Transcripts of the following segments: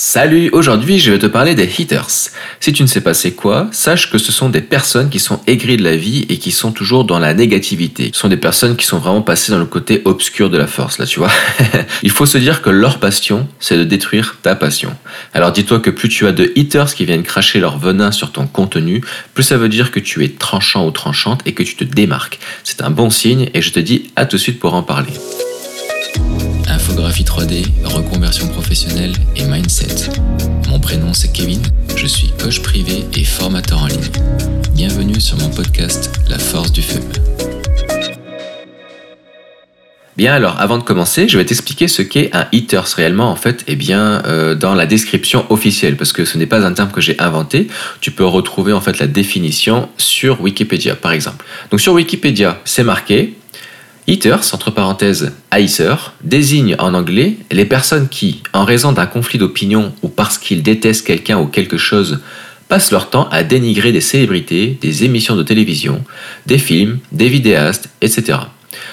Salut, aujourd'hui je vais te parler des haters. Si tu ne sais pas c'est quoi, sache que ce sont des personnes qui sont aigries de la vie et qui sont toujours dans la négativité. Ce sont des personnes qui sont vraiment passées dans le côté obscur de la force, là tu vois. Il faut se dire que leur passion, c'est de détruire ta passion. Alors dis-toi que plus tu as de haters qui viennent cracher leur venin sur ton contenu, plus ça veut dire que tu es tranchant ou tranchante et que tu te démarques. C'est un bon signe et je te dis à tout de suite pour en parler infographie 3D, reconversion professionnelle et mindset. Mon prénom c'est Kevin, je suis coach privé et formateur en ligne. Bienvenue sur mon podcast La force du feu. Bien alors, avant de commencer, je vais t'expliquer ce qu'est un haters réellement en fait, eh bien euh, dans la description officielle, parce que ce n'est pas un terme que j'ai inventé. Tu peux retrouver en fait la définition sur Wikipédia, par exemple. Donc sur Wikipédia, c'est marqué Haters, entre parenthèses, haïsseurs, désigne en anglais les personnes qui, en raison d'un conflit d'opinion ou parce qu'ils détestent quelqu'un ou quelque chose, passent leur temps à dénigrer des célébrités, des émissions de télévision, des films, des vidéastes, etc.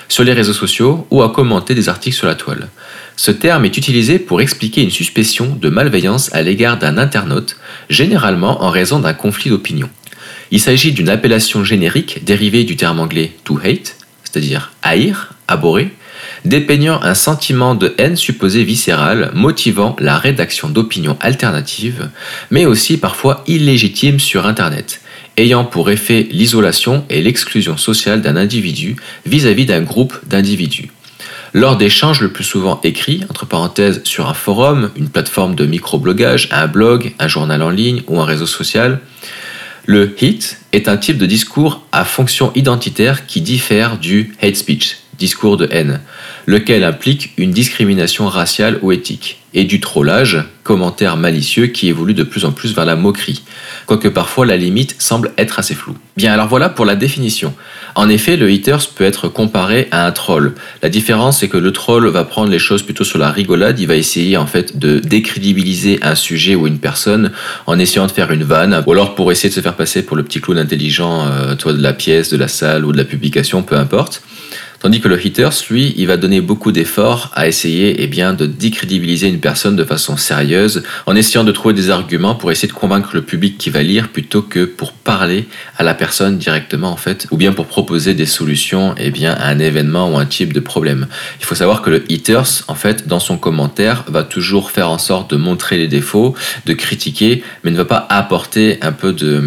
sur les réseaux sociaux ou à commenter des articles sur la toile. Ce terme est utilisé pour expliquer une suspicion de malveillance à l'égard d'un internaute, généralement en raison d'un conflit d'opinion. Il s'agit d'une appellation générique dérivée du terme anglais to hate, c'est-à-dire haïr, abhorrer, dépeignant un sentiment de haine supposé viscéral motivant la rédaction d'opinions alternatives, mais aussi parfois illégitimes sur Internet, ayant pour effet l'isolation et l'exclusion sociale d'un individu vis-à-vis d'un groupe d'individus. Lors d'échanges le plus souvent écrits, entre parenthèses sur un forum, une plateforme de microblogage, un blog, un journal en ligne ou un réseau social, le hit est un type de discours à fonction identitaire qui diffère du hate speech, discours de haine, lequel implique une discrimination raciale ou éthique, et du trollage, commentaire malicieux qui évolue de plus en plus vers la moquerie, quoique parfois la limite semble être assez floue. Bien alors voilà pour la définition. En effet, le haters peut être comparé à un troll. La différence c'est que le troll va prendre les choses plutôt sur la rigolade, il va essayer en fait de décrédibiliser un sujet ou une personne en essayant de faire une vanne, ou alors pour essayer de se faire passer pour le petit clown intelligent, euh, toi de la pièce, de la salle ou de la publication, peu importe. Tandis que le haters, lui, il va donner beaucoup d'efforts à essayer eh bien, de décrédibiliser une personne de façon sérieuse, en essayant de trouver des arguments pour essayer de convaincre le public qui va lire plutôt que pour parler à la personne directement en fait, ou bien pour proposer des solutions eh bien, à un événement ou un type de problème. Il faut savoir que le haters, en fait, dans son commentaire, va toujours faire en sorte de montrer les défauts, de critiquer, mais ne va pas apporter un peu de,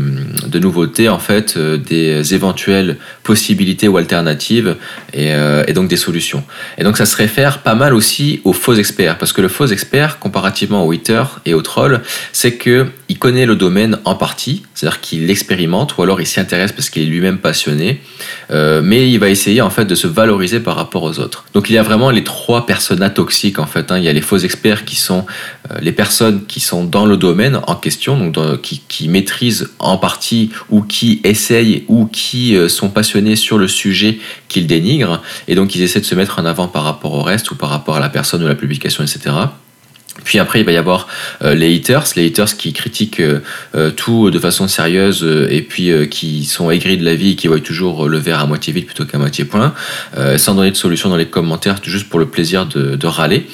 de nouveauté en fait, euh, des éventuelles possibilités ou alternatives. Euh, et, donc des solutions. Et donc ça se réfère pas mal aussi aux faux experts, parce que le faux expert, comparativement au hater et au troll, c'est que il connaît le domaine en partie, c'est-à-dire qu'il l'expérimente, ou alors il s'y intéresse parce qu'il est lui-même passionné, euh, mais il va essayer en fait de se valoriser par rapport aux autres. Donc il y a vraiment les trois personas toxiques en fait. Hein. Il y a les faux experts qui sont euh, les personnes qui sont dans le domaine en question, donc qui, maîtrisent en partie ou qui essayent ou qui sont passionnés sur le sujet qu'ils dénigrent et donc ils essaient de se mettre en avant par rapport au reste ou par rapport à la personne ou la publication, etc. Puis après, il va y avoir euh, les haters, les haters qui critiquent euh, euh, tout de façon sérieuse et puis qui sont aigris de la vie et qui voient toujours le verre à moitié vide plutôt qu'à moitié plein, sans donner de solution dans les commentaires, juste pour le plaisir de, râler.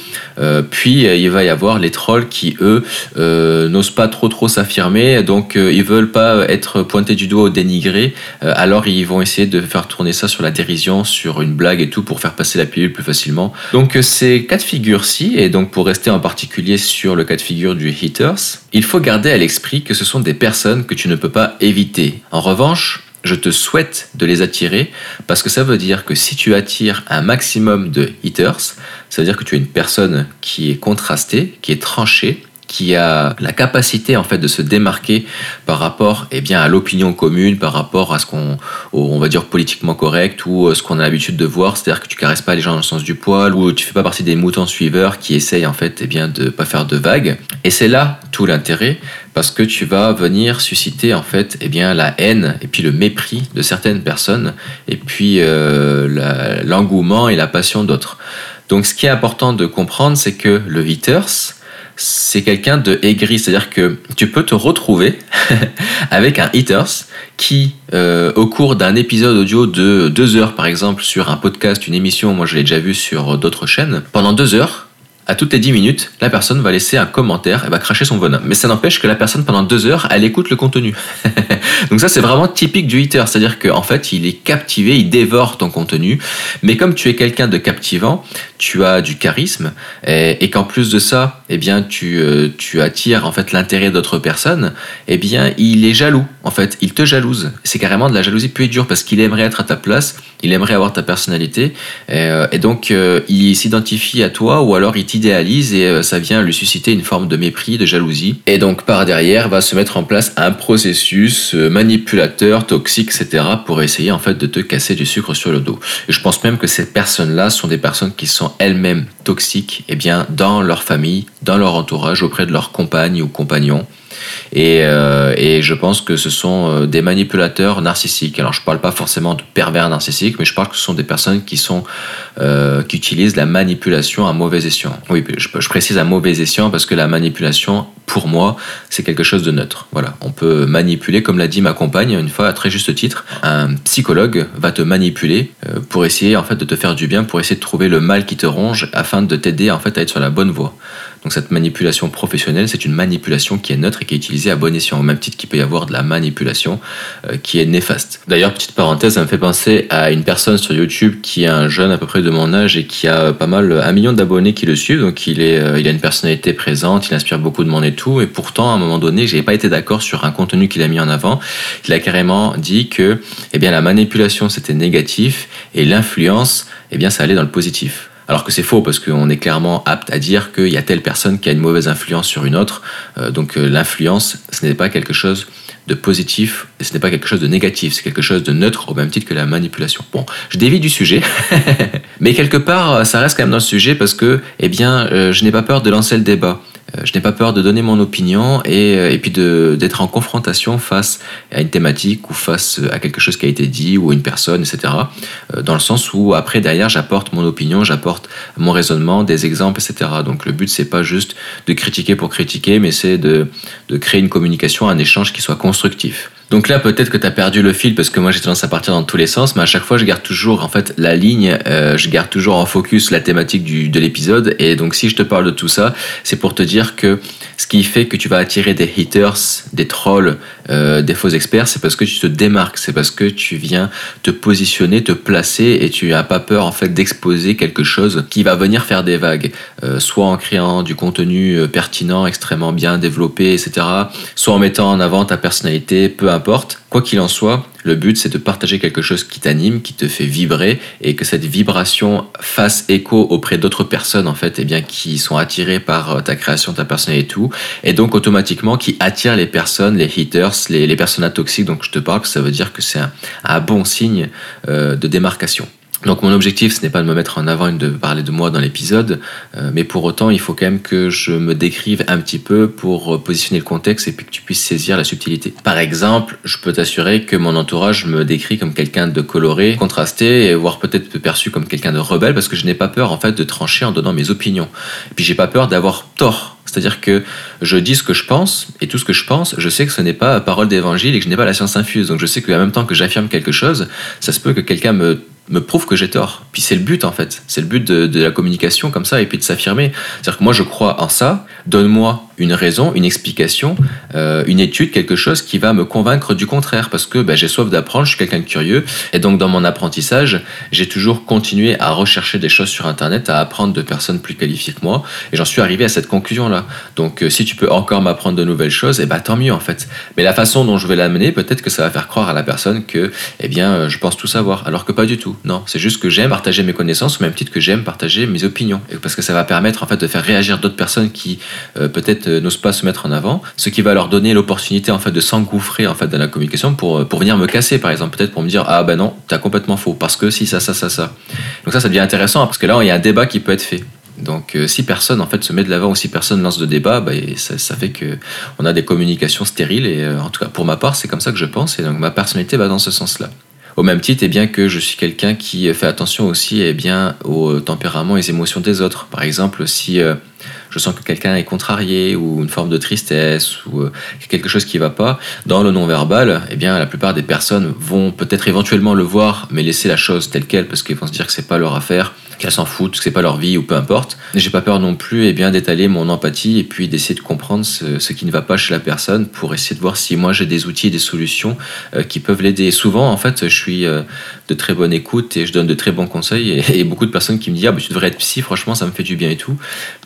puis il va y avoir les trolls qui, eux, n'osent pas trop trop s'affirmer, donc ils veulent pas être pointés du doigt ou dénigrés, alors ils vont essayer de faire tourner ça sur la dérision, sur une blague et tout pour faire passer la pilule plus facilement. Donc ces quatre figures-ci, et donc pour rester en particulier sur le cas de figure du haters, il faut garder à l'esprit que ce sont des personnes que tu ne peux pas éviter. En revanche, je te souhaite de les attirer parce que ça veut dire que si tu attires un maximum de haters, ça veut dire que tu es une personne qui est contrastée, qui est tranchée, qui a la capacité en fait de se démarquer par rapport eh bien à l'opinion commune, par rapport à ce qu'on on va dire politiquement correct ou euh, ce qu'on a l'habitude de voir, c'est-à-dire que tu caresses pas les gens dans le sens du poil ou tu fais pas partie des moutons suiveurs qui essayent en fait eh bien de pas faire de vagues. Et c'est là tout l'intérêt parce que tu vas venir susciter en fait eh bien la haine et puis le mépris de certaines personnes et puis euh, l'engouement et la passion d'autres. Donc ce qui est important de comprendre c'est que le haters c'est quelqu'un de aigri, c'est-à-dire que tu peux te retrouver avec un haters qui, euh, au cours d'un épisode audio de deux heures par exemple sur un podcast, une émission, moi je l'ai déjà vu sur d'autres chaînes, pendant deux heures, à toutes les 10 minutes, la personne va laisser un commentaire et va cracher son venin. Mais ça n'empêche que la personne, pendant deux heures, elle écoute le contenu. Donc ça, c'est vraiment typique du hater. C'est-à-dire qu'en fait, il est captivé, il dévore ton contenu. Mais comme tu es quelqu'un de captivant, tu as du charisme et, qu'en plus de ça, eh bien, tu, euh, tu attires en fait l'intérêt d'autres personnes, eh bien, il est jaloux. En fait, il te jalouse. C'est carrément de la jalousie pure et dure parce qu'il aimerait être à ta place, il aimerait avoir ta personnalité et, euh, donc euh, il s'identifie à toi ou alors il idéalise et euh, ça vient lui susciter une forme de mépris, de jalousie. Et donc par derrière va se mettre en place un processus manipulateur, toxique, etc. pour essayer en fait de te casser du sucre sur le dos. Et je pense même que ces personnes-là sont des personnes qui sont elles-mêmes toxiques, et eh bien dans leur famille, dans leur entourage, auprès de leurs compagnes ou compagnons. Euh, et, je pense que ce sont euh, des manipulateurs narcissiques. Alors je ne parle pas forcément de pervers narcissiques, mais je parle que ce sont des personnes qui, sont, euh, qui utilisent la manipulation à mauvais escient. Oui, je, précise à mauvais escient parce que la manipulation, pour moi, c'est quelque chose de neutre. Voilà, on peut manipuler, comme l'a dit ma compagne une fois à très juste titre. Un psychologue va te manipuler pour essayer en fait de te faire du bien, pour essayer de trouver le mal qui te ronge, afin de t'aider en fait à être sur la bonne voie. Donc cette manipulation professionnelle, c'est une manipulation qui est neutre et qui est utilisée à bon escient, au même titre qu'il peut y avoir de la manipulation euh, qui est néfaste. D'ailleurs, petite parenthèse, ça me fait penser à une personne sur YouTube qui est un jeune à peu près de mon âge et qui a pas mal, un million d'abonnés qui le suivent, donc il, est, euh, il a une personnalité présente, il inspire beaucoup de monde et tout, et pourtant à un moment donné, j'ai pas été d'accord sur un contenu qu'il a mis en avant. Il a carrément dit que eh bien, la manipulation c'était négatif et l'influence, eh bien, ça allait dans le positif. Alors que c'est faux parce qu'on est clairement apte à dire qu'il y a telle personne qui a une mauvaise influence sur une autre. Euh, donc euh, l'influence, ce n'est pas quelque chose de positif et ce n'est pas quelque chose de négatif, c'est quelque chose de neutre au même titre que la manipulation. Bon, je dévie du sujet, mais quelque part ça reste quand même dans le sujet parce que, eh bien, euh, je n'ai pas peur de lancer le débat. Euh, je n'ai pas peur de donner mon opinion et, euh, puis d'être en confrontation face à une thématique ou face à quelque chose qui a été dit ou à une personne, etc. Euh, dans le sens où après, derrière, j'apporte mon opinion, j'apporte mon raisonnement, des exemples, etc. Donc le but, c'est pas juste de critiquer pour critiquer, mais c'est de, de créer une communication, un échange qui soit constructif. Donc là, peut-être que tu as perdu le fil parce que moi j'ai tendance à partir dans tous les sens, mais à chaque fois je garde toujours en fait la ligne, euh, je garde toujours en focus la thématique du, de l'épisode. Et donc si je te parle de tout ça, c'est pour te dire que ce qui fait que tu vas attirer des haters, des trolls, euh, des faux experts, c'est parce que tu te démarques, c'est parce que tu viens te positionner, te placer et tu n'as pas peur en fait d'exposer quelque chose qui va venir faire des vagues, euh, soit en créant du contenu pertinent, extrêmement bien développé, etc., soit en mettant en avant ta personnalité, peu importe. Quoi qu'il en soit, le but c'est de partager quelque chose qui t'anime, qui te fait vibrer et que cette vibration fasse écho auprès d'autres personnes en fait, et eh bien qui sont attirées par euh, ta création, ta personnalité et tout, et donc automatiquement qui attire les personnes, les haters, les, les personnes toxiques. Donc je te parle, ça veut dire que c'est un, bon signe euh, de démarcation. Donc mon objectif, ce n'est pas de me mettre en avant et de parler de moi dans l'épisode, euh, mais pour autant, il faut quand même que je me décrive un petit peu pour positionner le contexte et puis que tu puisses saisir la subtilité. Par exemple, je peux t'assurer que mon entourage me décrit comme quelqu'un de coloré, contrasté, et voire peut-être perçu comme quelqu'un de rebelle, parce que je n'ai pas peur en fait de trancher en donnant mes opinions. Et puis j'ai pas peur d'avoir tort. C'est-à-dire que je dis ce que je pense, et tout ce que je pense, je sais que ce n'est pas parole d'évangile et que je n'ai pas la science infuse. Donc je sais qu'en même temps que j'affirme quelque chose, ça se peut que quelqu'un me me prouve que j'ai tort. Puis c'est le but en fait, c'est le but de, la communication comme ça et puis de s'affirmer. C'est-à-dire que moi je crois en ça, donne-moi une raison, une explication, euh, une étude, quelque chose qui va me convaincre du contraire parce que ben, j'ai soif d'apprendre, je suis quelqu'un de curieux et donc dans mon apprentissage, j'ai toujours continué à rechercher des choses sur internet, à apprendre de personnes plus qualifiées que moi et j'en suis arrivé à cette conclusion là. Donc euh, si tu peux encore m'apprendre de nouvelles choses, et eh ben tant mieux en fait. Mais la façon dont je vais l'amener, peut-être que ça va faire croire à la personne que eh bien euh, je pense tout savoir alors que pas du tout. Non, c'est juste que j'aime partager mes connaissances au même titre que j'aime partager mes opinions. parce que ça va permettre en fait de faire réagir d'autres personnes qui peut-être euh, n'osent pas se mettre en avant, ce qui va leur donner l'opportunité en fait de s'engouffrer en fait dans la communication pour, euh, pour venir me casser par exemple, peut-être pour me dire ah ben non, t'as complètement faux parce que si ça ça ça ça. Donc ça ça devient intéressant hein, parce que là il y a un débat qui peut être fait. Donc si personne en fait se met de l'avant ou si personne lance de débat, bah, ça, ça, fait que on a des communications stériles et en tout cas pour ma part c'est comme ça que je pense et donc ma personnalité va dans ce sens-là. Au même titre, et eh bien que je suis quelqu'un qui fait attention aussi et eh bien, au tempérament et aux émotions des autres. Par exemple, si euh, je sens que quelqu'un est contrarié ou une forme de tristesse ou euh, quelque chose qui ne va pas, dans le non-verbal, eh bien, la plupart des personnes vont peut-être éventuellement le voir, mais laisser la chose telle qu'elle parce qu'ils vont se dire que c'est pas leur affaire qu'elles s'en foutent, que c'est pas leur vie ou peu importe. J'ai pas peur non plus et eh bien d'étaler mon empathie et puis d'essayer de comprendre ce, qui ne va pas chez la personne pour essayer de voir si moi j'ai des outils, des solutions euh, qui peuvent l'aider. Souvent en fait je suis euh, de très bonne écoute et je donne de très bons conseils et, beaucoup de personnes qui me disent ah bah, tu devrais être psy, franchement ça me fait du bien et tout.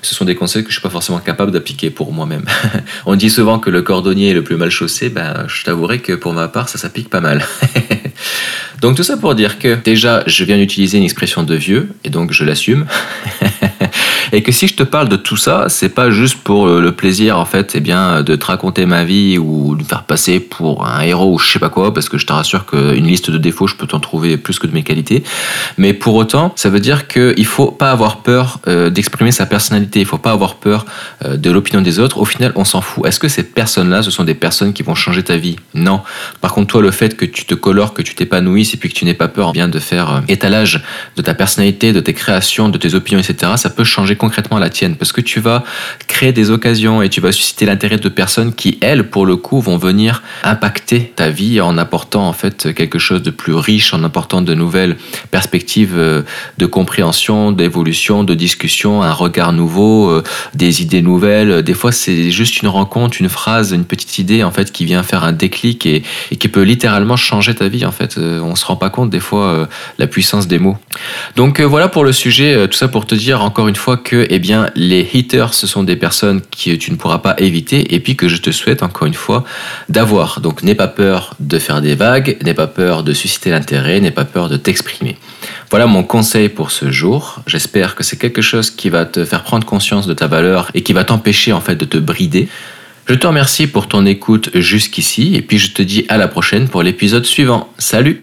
Ce sont des conseils que je suis pas forcément capable d'appliquer pour moi-même. On dit souvent que le cordonnier est le plus mal chaussé, ben je t'avouerai que pour ma part ça s'applique pas mal. Donc tout ça pour dire que déjà, je viens d'utiliser une expression de vieux, et donc je l'assume. et que si je te parle de tout ça, c'est pas juste pour le plaisir en fait, eh bien, de te raconter ma vie ou de me faire passer pour un héros ou je sais pas quoi, parce que je te rassure qu'une liste de défauts, je peux t'en trouver plus que de mes qualités. Mais pour autant, ça veut dire qu'il faut pas avoir peur euh, d'exprimer sa personnalité, il faut pas avoir peur euh, de l'opinion des autres. Au final, on s'en fout. Est-ce que ces personnes-là, ce sont des personnes qui vont changer ta vie? Non. Par contre, toi, le fait que tu te colores, que tu t'épanouisses et puis que tu n'aies pas peur bien de faire euh, étalage de ta personnalité, de tes créations, de tes opinions, etc., ça peut changer concrètement la tienne parce que tu vas créer des occasions et tu vas susciter l'intérêt de personnes qui, elles, pour le coup, vont venir impacter ta vie en apportant en fait quelque chose de plus riche, en apportant de nouvelles perspectives euh, de compréhension, d'évolution, de discussion, un regard nouveau, euh, des idées nouvelles. Des fois, c'est juste une rencontre, une phrase, une petite idée en fait qui vient faire un déclic et, qui peut littéralement changer ta vie. En fait, euh, on se rend pas compte des fois la puissance des mots. Donc voilà pour le sujet. Tout ça pour te dire encore une fois que eh bien les haters ce sont des personnes que tu ne pourras pas éviter et puis que je te souhaite encore une fois d'avoir. Donc n'aie pas peur de faire des vagues, n'aie pas peur de susciter l'intérêt, n'aie pas peur de t'exprimer. Voilà mon conseil pour ce jour. J'espère que c'est quelque chose qui va te faire prendre conscience de ta valeur et qui va t'empêcher en fait de te brider. Je te remercie pour ton écoute jusqu'ici et puis je te dis à la prochaine pour l'épisode suivant. Salut